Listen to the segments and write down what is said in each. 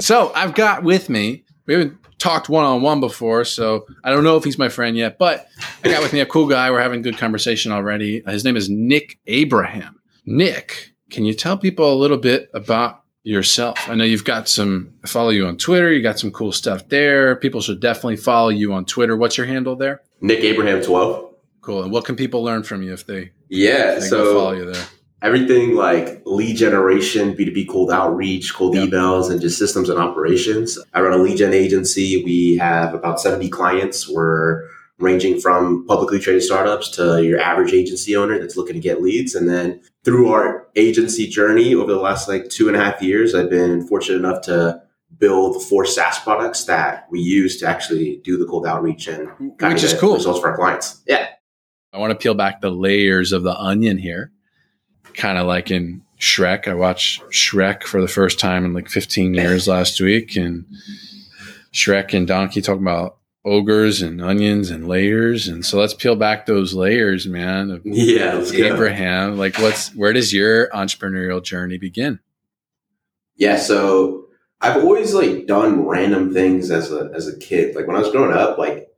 So I've got with me, we haven't talked one on one before, so I don't know if he's my friend yet, but I got with me a cool guy. We're having good conversation already. His name is Nick Abraham. Nick, can you tell people a little bit about yourself? I know you've got some, I follow you on Twitter. You got some cool stuff there. People should definitely follow you on Twitter. What's your handle there? Nick Abraham 12. Cool. And what can people learn from you if they, Yeah. if they so follow you there? Everything like lead generation, B2B cold outreach, cold Yep. emails, and just systems and operations. I run a lead gen agency. We have about 70 clients. We're ranging from publicly traded startups to your average agency owner that's looking to get leads. And then through our agency journey over the last like two and a half years, I've been fortunate enough to build four SaaS products that we use to actually do the cold outreach and kind Which of is get cool. results for our clients. Yeah. I want to peel back the layers of the onion here. Kind of like in Shrek. I watched Shrek for the first time in like 15 years last week, and Shrek and Donkey talking about ogres and onions and layers. And so let's peel back those layers, man. Of Yeah. Let's go. Abraham, like what's where does your entrepreneurial journey begin? Yeah, so I've always like done random things as a as a kid. Like when I was growing up, like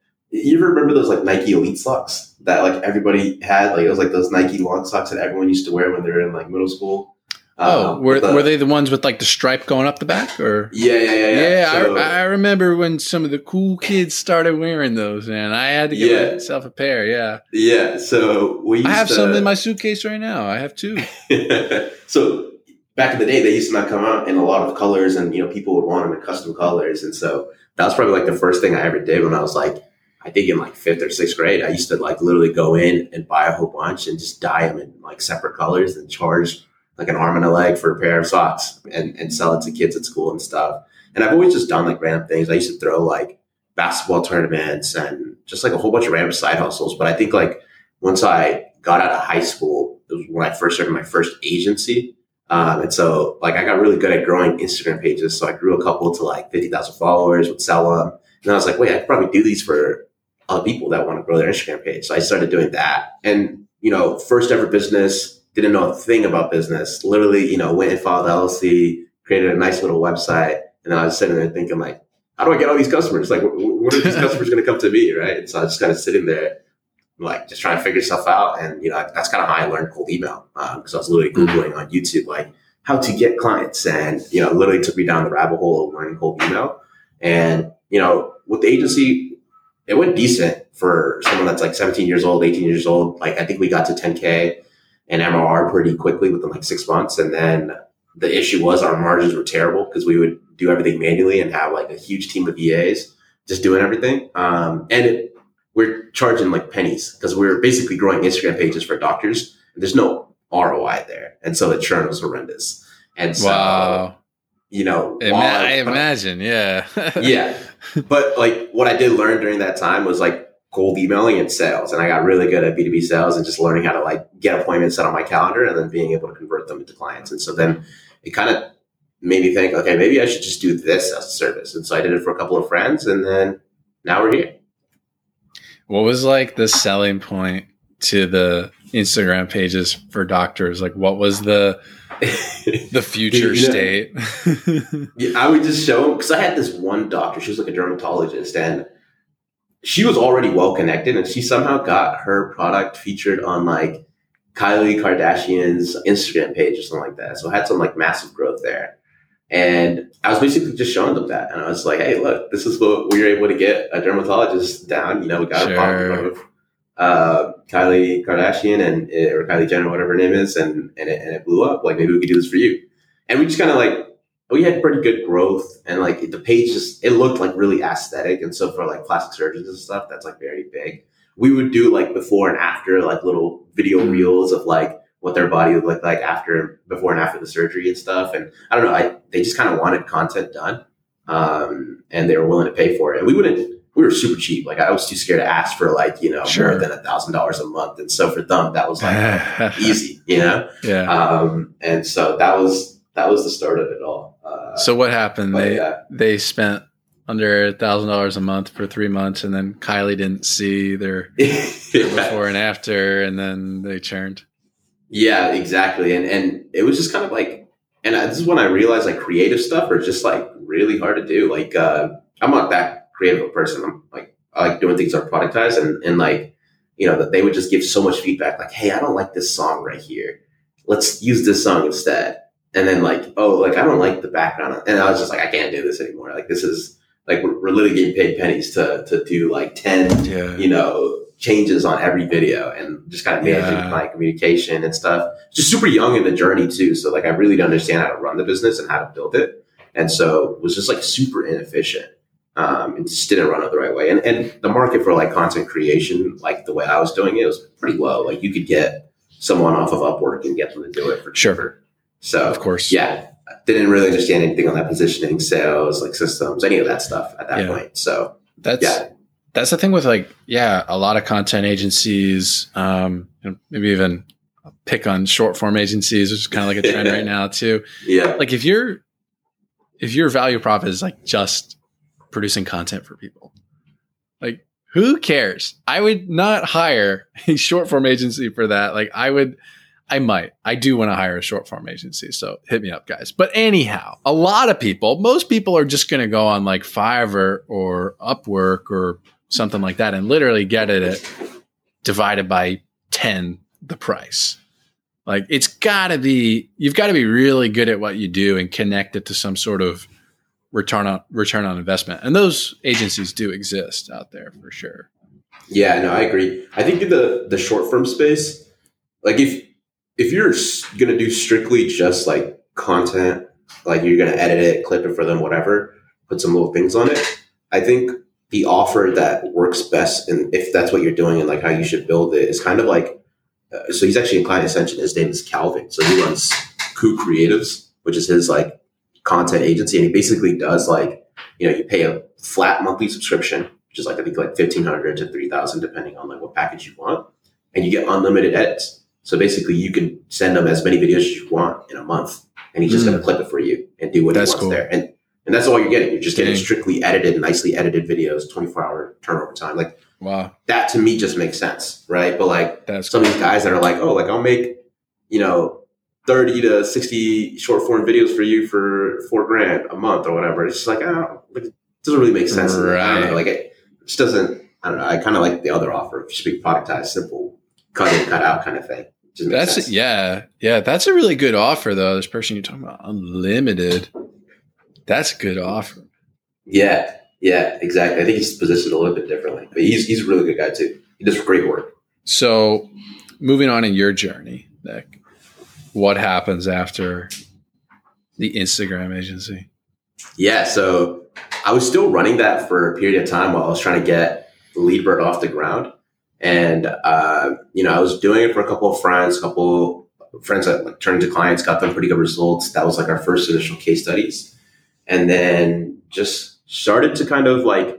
you ever remember those like Nike Elite socks that like everybody had? Like it was like those Nike long socks that everyone used to wear when they were in like middle school. Oh, Um, were, the- were they the ones with like the stripe going up the back, or? Yeah, yeah, yeah, yeah. Yeah, So- I, I remember when some of the cool kids started wearing those, man. I had to get Yeah. myself a pair. Yeah, yeah. So we used I have to, some in my suitcase right now. I have two. so back in the day, they used to not come out in a lot of colors, and you know people would want them in custom colors, and so that was probably like the first thing I ever did when I was like, I think in like fifth or sixth grade. I used to like literally go in and buy a whole bunch and just dye them in like separate colors and charge like an arm and a leg for a pair of socks and and sell it to kids at school and stuff. And I've always just done like random things. I used to throw like basketball tournaments and just like a whole bunch of random side hustles. But I think like once I got out of high school, it was when I first started my first agency. Um, and so like I got really good at growing Instagram pages. So I grew a couple to like 50,000 followers, would sell them. And I was like, wait, I could probably do these for other people that want to grow their Instagram page. So I started doing that. And, you know, first ever business, didn't know a thing about business. Literally, you know, went and filed LLC, created a nice little website. And I was sitting there thinking like, how do I get all these customers? Like, wh- wh- are these customers going to come to me? Right. And so I was just kind of sitting there, like just trying to figure stuff out. And, you know, that's kind of how I learned cold email. Um, cause I was literally Googling on YouTube, like how to get clients. And, you know, literally took me down the rabbit hole of learning cold email. And, you know, with the agency, it went decent for someone that's like 17 years old, 18 years old. Like, I think we got to 10K and MRR pretty quickly within like six months. And then the issue was our margins were terrible because we would do everything manually and have like a huge team of EAs just doing everything. Um, and it, we're charging like pennies because we're basically growing Instagram pages for doctors. There's no ROI there. And so the churn was horrendous. And so, wow, you know, Ima- while I imagine. Yeah, yeah. But like what I did learn during that time was like cold emailing and sales. And I got really good at B2B sales and just learning how to like get appointments set on my calendar and then being able to convert them into clients. And so then it kind of made me think, okay, maybe I should just do this as a service. And so I did it for a couple of friends and then now we're here. What was like the selling point to the Instagram pages for doctors? Like, what was the the future You know- state? Yeah, I would just show because I had this one doctor. She was like a dermatologist, and she was already well connected, and she somehow got her product featured on like Kylie Kardashian's Instagram page or something like that. So I had some like massive growth there, and I was basically just showing them that, and I was like, "Hey, look, this is what we were able to get a dermatologist down. You know, we got a product in front of uh, Kylie Kardashian and or Kylie Jenner, whatever her name is, and and it, and it blew up. Like maybe we could do this for you." And we just kind of like we had pretty good growth and like the page just it looked like really aesthetic and so for like plastic surgeons and stuff that's like very big we would do like before and after like little video Mhm. reels of like what their body would look like after before and after the surgery and stuff and i don't know i they just kind of wanted content done um and they were willing to pay for it and we wouldn't we were super cheap like i was too scared to ask for like you know Sure. more than a thousand dollars a month and so for them that was like easy you know Yeah. um and so that was that was the start of it all uh, So what happened? They yeah. they spent under a thousand dollars a month for three months, and then Kylie didn't see their before and after, and then they churned. Yeah, exactly. And and it was just kind of like, and this is when I realized like creative stuff or just like really hard to do. Like, uh, I'm not that creative a person. I'm like, I like doing things that are productized and, and like, you know, that they would just give so much feedback like, hey, I don't like this song right here. Let's use this song instead. And then like, oh, like I don't like the background. And I was just like, I can't do this anymore. Like this is like we're, we're literally getting paid pennies to to do like 10, Yeah. you know, changes on every video and just kind of managing Yeah. client communication and stuff. Just super young in the journey too. So like I really didn't understand how to run the business and how to build it. And so it was just like super inefficient. Um, and just didn't run it the right way. And and the market for like content creation, like the way I was doing it, was pretty low. Like you could get someone off of Upwork and get them to do it for Sure. cheaper. So Of course. yeah, didn't really understand anything on that positioning, sales, like systems, any of that stuff at that Yeah. point. So That's Yeah. that's the thing with like yeah, a lot of content agencies, um, know, maybe even pick on short form agencies, which is kind of like a trend right now too. yeah, Like if your if your value prop is like just producing content for people, like who cares? I would not hire a short form agency for that. Like I would I might. I do want to hire a short form agency, so hit me up, guys. But anyhow, a lot of people, most people are just going to go on like Fiverr or Upwork or something like that and literally get it at divided by 10 the price. Like it's got to be you've got to be really good at what you do and connect it to some sort of return on return on investment. And those agencies do exist out there for sure. yeah, no, I agree. I think in the the short form space, like if if you're gonna do strictly just like content, like you're gonna edit it, clip it for them, whatever, put some little things on it. I think the offer that works best, and if that's what you're doing, and like how you should build it, is kind of like. Uh, so he's actually in client ascension. His name is Calvin. So he runs Coup Creatives, which is his like content agency, and he basically does like you know you pay a flat monthly subscription, which is like I think like fifteen hundred to three thousand, depending on like what package you want, and you get unlimited edits. So basically, you can send him as many videos as you want in a month, and he's just Mm. going to clip it for you and do what That's he wants cool. there. And and that's all you're getting. You're just getting Dang. strictly edited, nicely edited videos, twenty four hour turnover time. Like Wow, that to me just makes sense, right? But like that's some of these guys that are like, oh, like I'll make, you know, 30 to 60 short form videos for you for four grand a month or whatever. It's just like, oh, like, it doesn't really make sense. to. I don't Right. know. Like it just doesn't, I don't know. I kind of like the other offer, just be productized, simple, cut in, cut out kind of thing. That's sense. yeah, yeah. That's a really good offer, though. This person you're talking about, unlimited. That's a good offer. Yeah. Yeah, exactly. I think he's positioned a little bit differently, but he's, he's a really good guy too. He does great work. So, moving on in your journey, Nick, what happens after the Instagram agency? Yeah, so I was still running that for a period of time while I was trying to get the Leadbird off the ground. And, uh, you know, I was doing it for a couple of friends, a couple of friends that like, turned to clients, got them pretty good results. That was like our first initial case studies. And then just started to kind of like,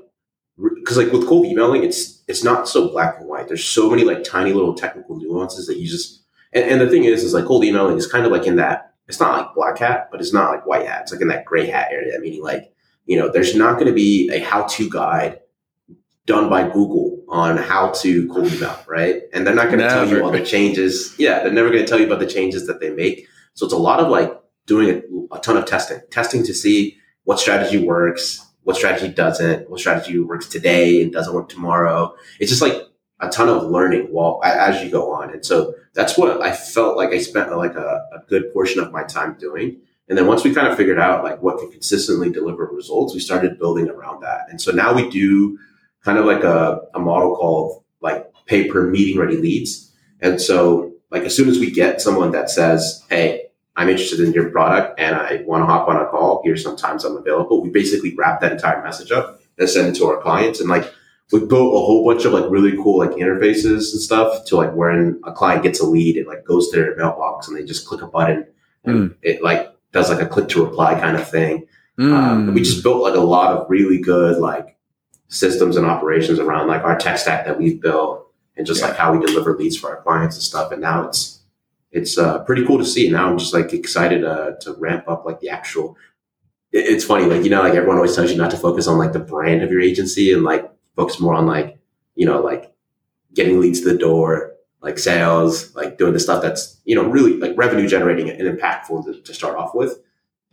because like with cold emailing, it's it's not so black and white. There's so many like tiny little technical nuances that you just, and, and the thing is, is like cold emailing is kind of like in that, it's not like black hat, but it's not like white hat. It's like in that gray hat area, meaning like, you know, there's not going to be a how-to guide done by Google on how to cold email, right? And they're not going to tell you all the changes. Yeah, they're never going to tell you about the changes that they make. So it's a lot of like doing a, a ton of testing, testing to see what strategy works, what strategy doesn't, what strategy works today and doesn't work tomorrow. It's just like a ton of learning while as you go on. And so that's what I felt like I spent like a, a good portion of my time doing. And then once we kind of figured out like what could consistently deliver results, we started building around that. And so now we do kind of like a, a model called like pay per meeting ready leads. And so like as soon as we get someone that says, Hey, I'm interested in your product and I want to hop on a call, here's sometimes I'm available. We basically wrap that entire message up and send it to our clients. And like we built a whole bunch of like really cool like interfaces and stuff to like when a client gets a lead, it like goes to their mailbox and they just click a button and it like does like a click to reply kind of thing. Um, Mm. we just built like a lot of really good like systems and operations around like our tech stack that we've built and just Yeah. like how we deliver leads for our clients and stuff. And now it's it's uh, pretty cool to see. Now I'm just like excited uh, to ramp up like the actual. it- it's funny, like you know, like everyone always tells you not to focus on like the brand of your agency and like focus more on like you know like getting leads to the door, like sales, like doing the stuff that's you know really like revenue generating and impactful to, to start off with.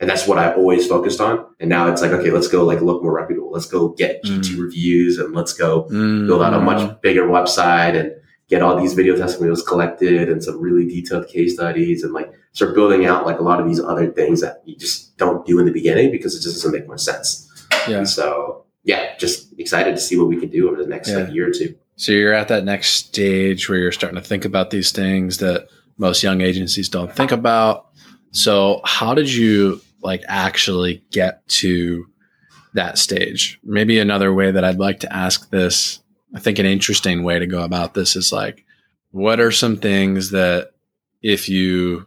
and that's what I always focused on. And now it's like, okay, let's go like look more reputable. Let's go get G2 reviews and let's go Mm. build out a much bigger website and get all these video testimonials collected and some really detailed case studies and like start building out like a lot of these other things that you just don't do in the beginning because it just doesn't make much sense. Yeah. And so yeah, just excited to see what we can do over the next Yeah. like year or two. So you're at that next stage where you're starting to think about these things that most young agencies don't think about. So how did you like actually get to that stage? Maybe another way that I'd like to ask this, I think an interesting way to go about this is like, what are some things that if you,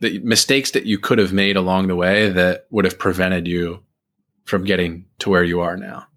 the mistakes that you could have made along the way that would have prevented you from getting to where you are now?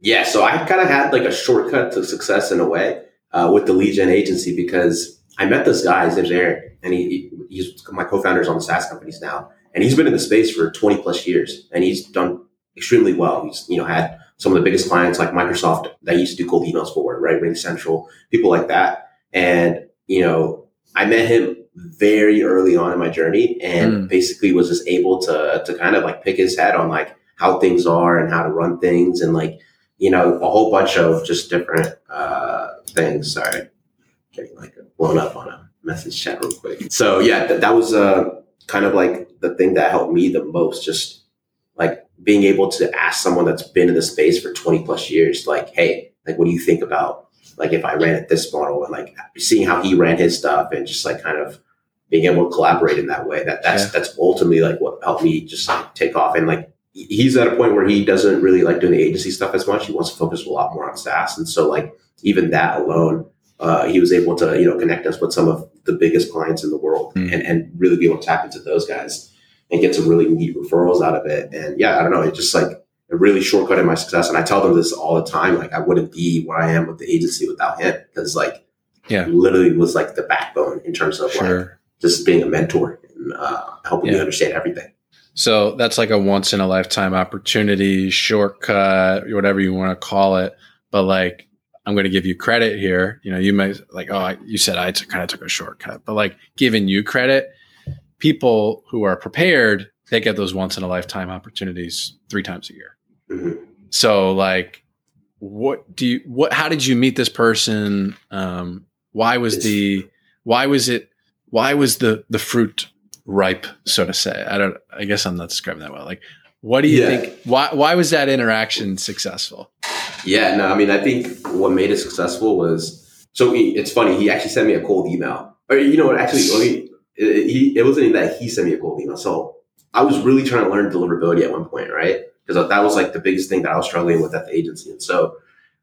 Yeah, so I kind of had like a shortcut to success in a way uh, with the lead gen agency because I met this guy, his name's Eric, and he, he- he's my co-founders on the SaaS companies now, and he's been in the space for 20 plus years, and he's done extremely well. He's you know had some of the biggest clients like Microsoft that he used to do cold emails for, right, RingCentral, people like that, and you know I met him very early on in my journey, and Mm. basically was just able to to kind of like pick his head on like how things are and how to run things and like you know, a whole bunch of just different uh, things. Sorry, getting like blown up on a message chat real quick. So yeah, th- that was uh, kind of like the thing that helped me the most. Just like being able to ask someone that's been in the space for 20 plus years, like, hey, like, what do you think about like if I ran at this model and like seeing how he ran his stuff and just like kind of being able to collaborate in that way. That that's Yeah. that's ultimately like what helped me just like take off and like he's at a point where he doesn't really like doing the agency stuff as much. He wants to focus a lot more on SaaS. And so like even that alone, uh, he was able to, you know, connect us with some of the biggest clients in the world Mm. and, and really be able to tap into those guys and get some really neat referrals out of it. And yeah, I don't know, it just like it really shortcutted my success. And I tell them this all the time. Like I wouldn't be where I am with the agency without him because like Yeah. literally was like the backbone in terms of like just being a mentor and uh, helping me Yeah. understand everything. So that's like a once in a lifetime opportunity, shortcut, whatever you want to call it. But like, I'm going to give you credit here. You know, you might like, oh, I, you said I kind of took a shortcut, but like giving you credit, people who are prepared, they get those once in a lifetime opportunities three times a year. Mhm. So like, what do you, what, how did you meet this person? Um, why was the, why was it, why was the, the fruit ripe, so to say? I don't, I guess I'm not describing that well. Like, what do you Yeah. think? Why, why was that interaction successful? Yeah, no, I mean, I think what made it successful was so he, it's funny. He actually sent me a cold email, or you know what? Actually, it, he it wasn't even that he sent me a cold email. So I was really trying to learn deliverability at one point, right? Because that was like the biggest thing that I was struggling with at the agency. And so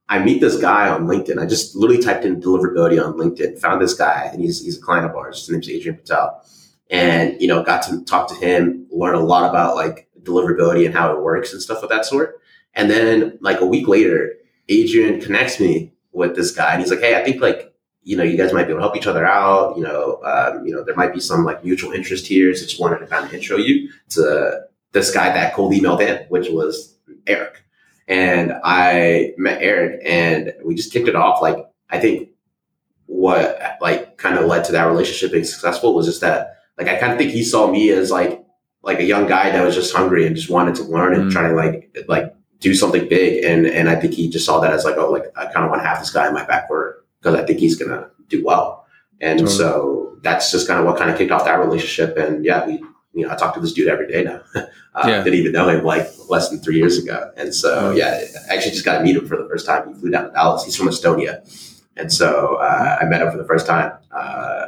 I meet this guy on LinkedIn. I just literally typed in deliverability on LinkedIn, found this guy, and he's he's a client of ours. His name's Adrian Patel, and you know, got to talk to him, learn a lot about like deliverability and how it works and stuff of that sort. And then like a week later, Adrian connects me with this guy, and he's like, "Hey, I think like you know you guys might be able to help each other out. You know, um, you know there might be some like mutual interest here. So just wanted to kind of intro you to this guy that cold emailed in, which was Eric. And I met Eric, and we just kicked it off. Like I think what like kind of led to that relationship being successful was just that like I kind of think he saw me as like like a young guy that was just hungry and just wanted to learn and Mm. trying to like like do something big. And and I think he just saw that as like oh like I kind of want to have this guy in my back burner because I think he's gonna do well. And Totally. so that's just kind of what kind of kicked off that relationship. And yeah we you know I talk to this dude every day now. Uh, Yeah. didn't even know him like less than three years ago. And so yeah I actually just got to meet him for the first time. He flew down to Dallas. He's from Estonia. And so uh, I met him for the first time uh,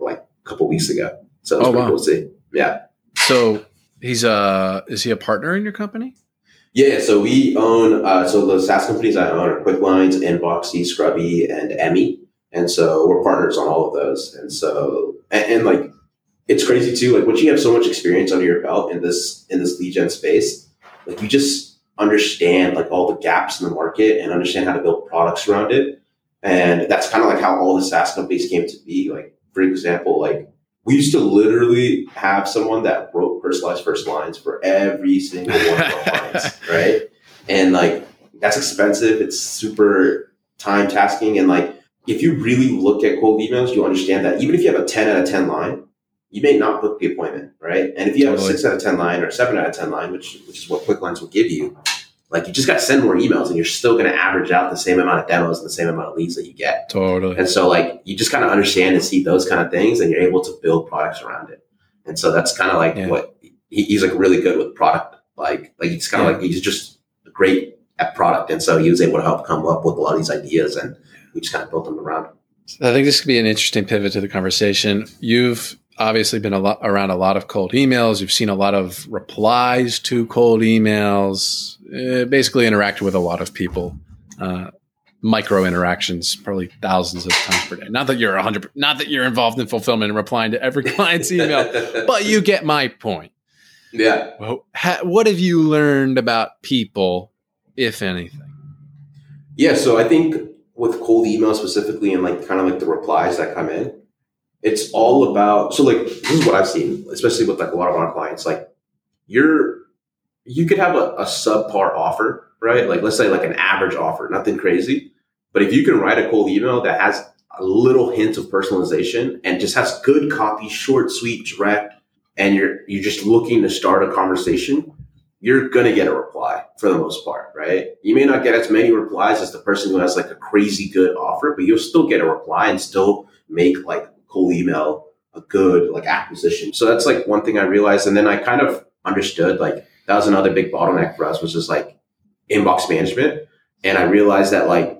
like a couple weeks ago so it was Oh, pretty wow. cool to see yeah So he's a, is he a partner in your company? Yeah, so we own uh, so the SaaS companies I own are QuickLines, Inboxy, Scrubby, and Emmy, and so we're partners on all of those. And so and, and like it's crazy too. Like once you have so much experience under your belt in this in this lead gen space, like you just understand like all the gaps in the market and understand how to build products around it. And that's kind of like how all the SaaS companies came to be. Like for example, like we used to literally have someone that wrote personalized first lines for every single one of our clients, right? And like that's expensive. It's super time tasking. And like if you really look at cold emails, you understand that even if you have a 10 out of 10 line, you may not book the appointment, right? And if you have Totally. a six out of ten line or a seven out of ten line, which which is what QuickLines will give you, like you just got to send more emails, and you're still going to average out the same amount of demos and the same amount of leads that you get. Totally. And so, like, you just kind of understand and see those kind of things, and you're able to build products around it. And so that's kind of like Yeah. what he, he's like really good with product. Like, like he's kind of Yeah. like he's just great at product, and so he was able to help come up with a lot of these ideas, and we just kind of built them around. I think this could be an interesting pivot to the conversation. You've obviously been a lot around a lot of cold emails. You've seen a lot of replies to cold emails. Uh, basically, interacted with a lot of people. Uh, micro interactions, probably thousands of times per day. Not that you're a hundred. Not that you're involved in fulfillment and replying to every client's email, but you get my point. yeah. Well, ha- what have you learned about people, if anything? Yeah, so I think with cold email specifically and like kind of like the replies that come in, it's all about so like this is what I've seen, especially with like a lot of our clients. Like you're you could have a, a subpar offer, right? Like let's say like an average offer, nothing crazy. But if you can write a cold email that has a little hint of personalization and just has good copy, short, sweet, direct, and you're you're just looking to start a conversation, you're gonna get a reply for the most part, right? You may not get as many replies as the person who has like a crazy good offer, but you'll still get a reply and still make like cold email a good like acquisition. So that's like one thing I realized. And then I kind of understood like that was another big bottleneck for us was just like inbox management. And I realized that like,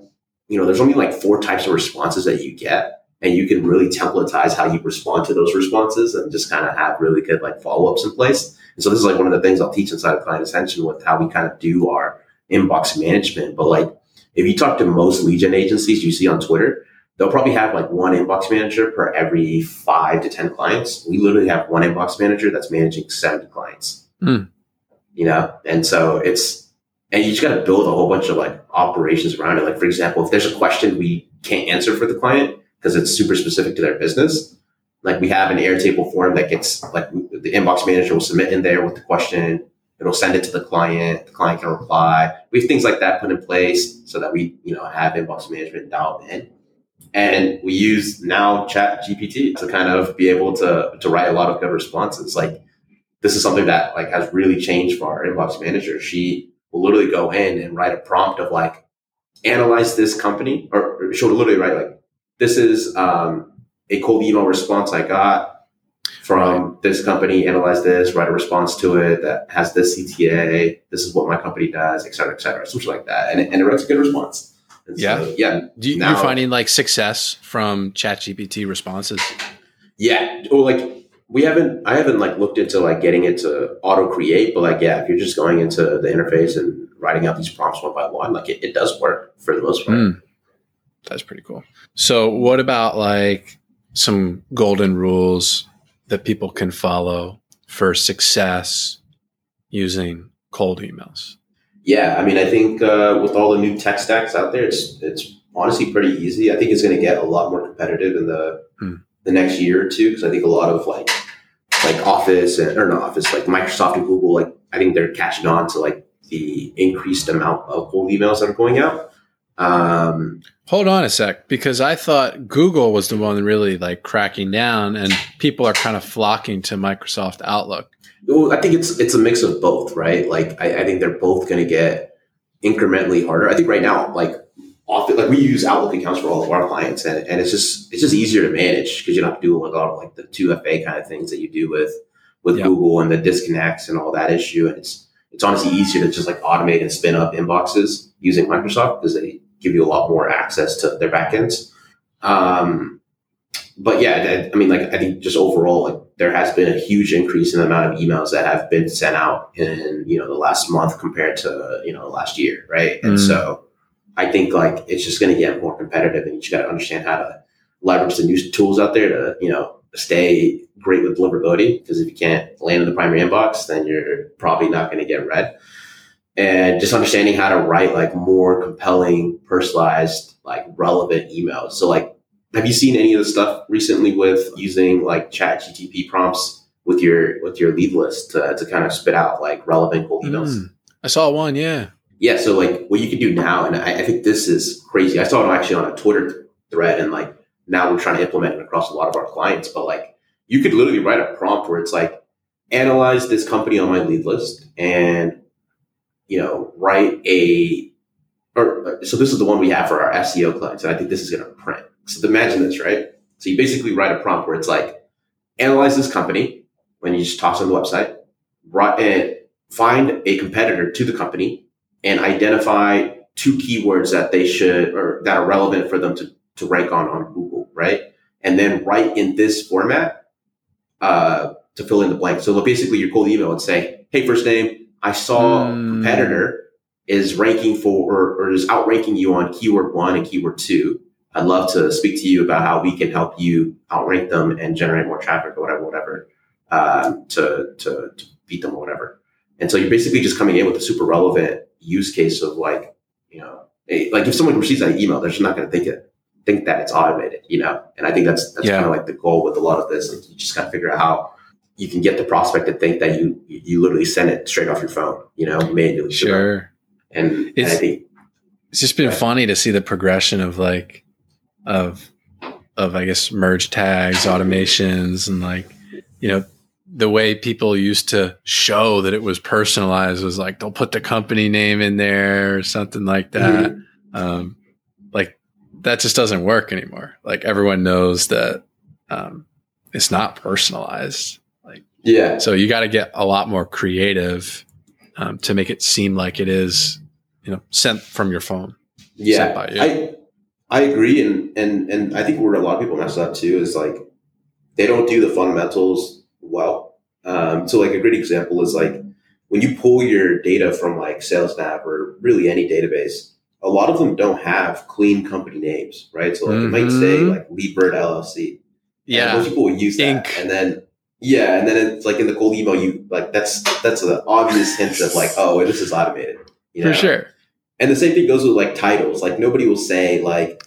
you know, there's only like four types of responses that you get. And you can really templatize how you respond to those responses and just kind of have really good like follow-ups in place. And so this is like one of the things I'll teach inside of client ascension with how we kind of do our inbox management. But like if you talk to most lead gen agencies you see on Twitter, they'll probably have like one inbox manager per every five to 10 clients. We literally have one inbox manager that's managing 70 clients. Hmm. You know, and so it's, and you just got to build a whole bunch of like operations around it. Like, for example, if there's a question we can't answer for the client because it's super specific to their business, like we have an Airtable form that gets like the inbox manager will submit in there with the question. It'll send it to the client. The client can reply. We have things like that put in place so that we, you know, have inbox management dialed in. And we use now Chat GPT to kind of be able to to write a lot of good responses. Like this is something that like has really changed for our inbox manager. She will literally go in and write a prompt of like analyze this company, or, she'll literally write like this is um, a cold email response I got from this company. Analyze this, write a response to it that has this CTA. This is what my company does, et cetera, et cetera, something like that, and and it writes a good response. And Yeah. so, yeah, Do you, you're finding like success from ChatGPT responses? Yeah, or like we haven't, I haven't like looked into like getting it to auto create, but like yeah, if you're just going into the interface and writing out these prompts one by one, like it, it does work for the most part. Mm. That's pretty cool. So, what about like some golden rules that people can follow for success using cold emails? Yeah, I mean, I think uh, with all the new tech stacks out there, it's it's honestly pretty easy. I think it's going to get a lot more competitive in the Hmm. the next year or two because I think a lot of like like Office and or not Office, like Microsoft and Google, like I think they're catching on to like the increased amount of cold emails that are going out. Um, Hold on a sec, because I thought Google was the one really like cracking down, and people are kind of flocking to Microsoft Outlook. Well, I think it's it's a mix of both, right? Like I, I think they're both going to get incrementally harder. I think right now, like often, like we use Outlook accounts for all of our clients, and, and it's just it's just easier to manage because you don't have to do a lot of like the two FA kind of things that you do with with Yeah. Google and the disconnects and all that issue. And it's it's honestly easier to just like automate and spin up inboxes using Microsoft because they give you a lot more access to their backends. Um, but yeah, I, I mean, like I think just overall, like there has been a huge increase in the amount of emails that have been sent out in you know the last month compared to you know the last year, right? And Mm. so I think like it's just going to get more competitive, and you just got to understand how to leverage the new tools out there to you know stay great with deliverability. Because if you can't land in the primary inbox, then you're probably not going to get read. And just understanding how to write like more compelling, personalized, like relevant emails. So like have you seen any of the stuff recently with using like chat GTP prompts with your with your lead list to, to kind of spit out like relevant cold emails? Mm. I saw one, yeah. Yeah, so like what you can do now, and I, I think this is crazy. I saw it actually on a Twitter thread, and like now we're trying to implement it across a lot of our clients. But like you could literally write a prompt where it's like, analyze this company on my lead list and, you know, write a, or so this is the one we have for our SEO clients. And I think this is going to print. So imagine this, right? So you basically write a prompt where it's like, analyze this company when you just toss on the website, write, and find a competitor to the company and identify two keywords that they should or that are relevant for them to, to rank on on Google, right? And then write in this format uh, to fill in the blank. So basically, your cold email would say, "Hey, first name, I saw mm. competitor is ranking for or, or is outranking you on keyword one and keyword two. I'd love to speak to you about how we can help you outrank them and generate more traffic or whatever, whatever, uh, to, to to beat them or whatever." And so you're basically just coming in with a super relevant use case of like, you know, like if someone receives that email, they're just not going to think it, think that it's automated, you know? And I think that's, that's yeah. kind of like the goal with a lot of this. Like you just got to figure out how you can get the prospect to think that you, you literally send it straight off your phone, you know, manually. Sure. And, it's, and I think it's just been funny to see the progression of like, of, of, I guess, merge tags, automations, and like, you know, the way people used to show that it was personalized was like they'll put the company name in there or something like that. Mm-hmm. Um, like that just doesn't work anymore. Like everyone knows that um, it's not personalized. Yeah, so you got to get a lot more creative um, to make it seem like it is, you know, sent from your phone. Yeah, I I agree, and and and I think where a lot of people mess up too is like they don't do the fundamentals well. Um, so like a great example is like when you pull your data from like SalesNav or really any database, a lot of them don't have clean company names, right? So like mm-hmm. it might say mm-hmm. like Leadbird LLC. Yeah. And most people will use that. Inc. And then yeah, and then it's like in the cold email, you like that's that's the obvious hint of like, oh, this is automated. You know? For sure. And the same thing goes with like titles. Like nobody will say like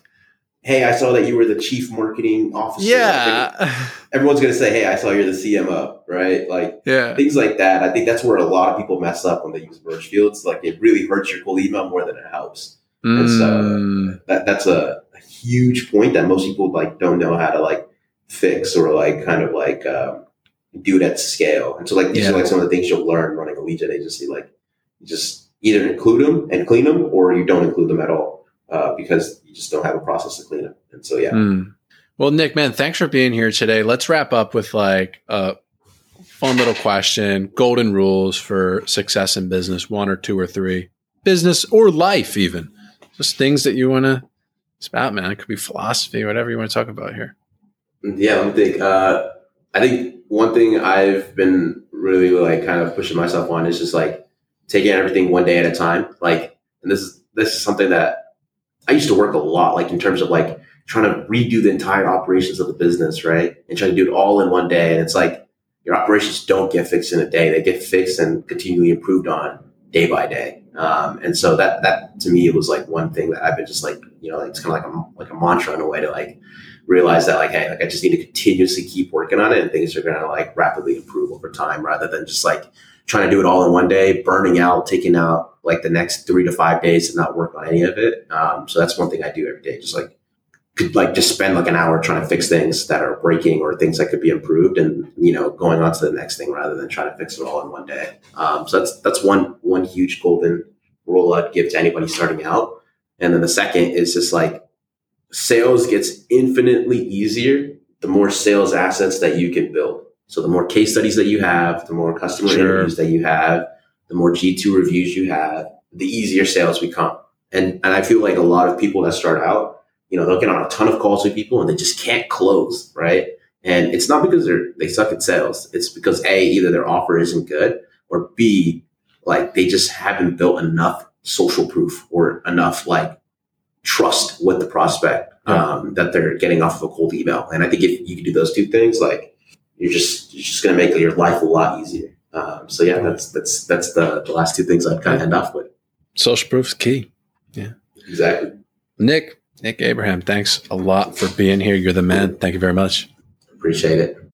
hey, I saw that you were the chief marketing officer. Yeah. Everyone's to say, hey, I saw you're the CMO, right? Like yeah. things like that. I think that's where a lot of people mess up when they use merge fields. Like it really hurts your cold email more than it helps. Mm. And so mm. that, that's a, a, huge point that most people like don't know how to like fix or like kind of like um, do it at scale. And so like these yeah. are like some of the things you'll learn running a lead gen agency. Like you just either include them and clean them or you don't include them at all uh, because you just don't have a process to clean them. And so, yeah. Mm. Well, Nick, man, thanks for being here today. Let's wrap up with like a fun little question golden rules for success in business, one or two or three, business or life, even just things that you want to spout, man. It could be philosophy, whatever you want to talk about here. Yeah, me think. Uh, I think one thing I've been really like kind of pushing myself on is just like taking everything one day at a time. Like, and this is this is something that I used to work a lot, like in terms of like trying to redo the entire operations of the business, right? And trying to do it all in one day. And it's like your operations don't get fixed in a day; they get fixed and continually improved on day by day. Um, and so that that to me it was like one thing that I've been just like you know it's kind of like a like a mantra in a way to like realize that like hey like I just need to continuously keep working on it and things are gonna like rapidly improve over time rather than just like trying to do it all in one day, burning out, taking out like the next three to five days and not work on any of it. Um, so that's one thing I do every day. Just like could like just spend like an hour trying to fix things that are breaking or things that could be improved and you know going on to the next thing rather than trying to fix it all in one day um, so that's that's one one huge golden rule i'd give to anybody starting out and then the second is just like sales gets infinitely easier the more sales assets that you can build so the more case studies that you have, the more customer sure. interviews that you have, the more G2 reviews you have, the easier sales become. And, and I feel like a lot of people that start out, you know, they'll get on a ton of calls with people and they just can't close, right? And it's not because they're, they suck at sales. It's because A, either their offer isn't good or B, like they just haven't built enough social proof or enough like trust with the prospect um, that they're getting off of a cold email. And I think if you can do those two things, like you're just you're just going to make your life a lot easier. Um, so yeah, that's that's that's the, the last two things I'd kind of end off with. Social proof's key. Yeah, exactly. Nick, Nick Abraham, thanks a lot for being here. You're the man. Thank you very much. Appreciate it.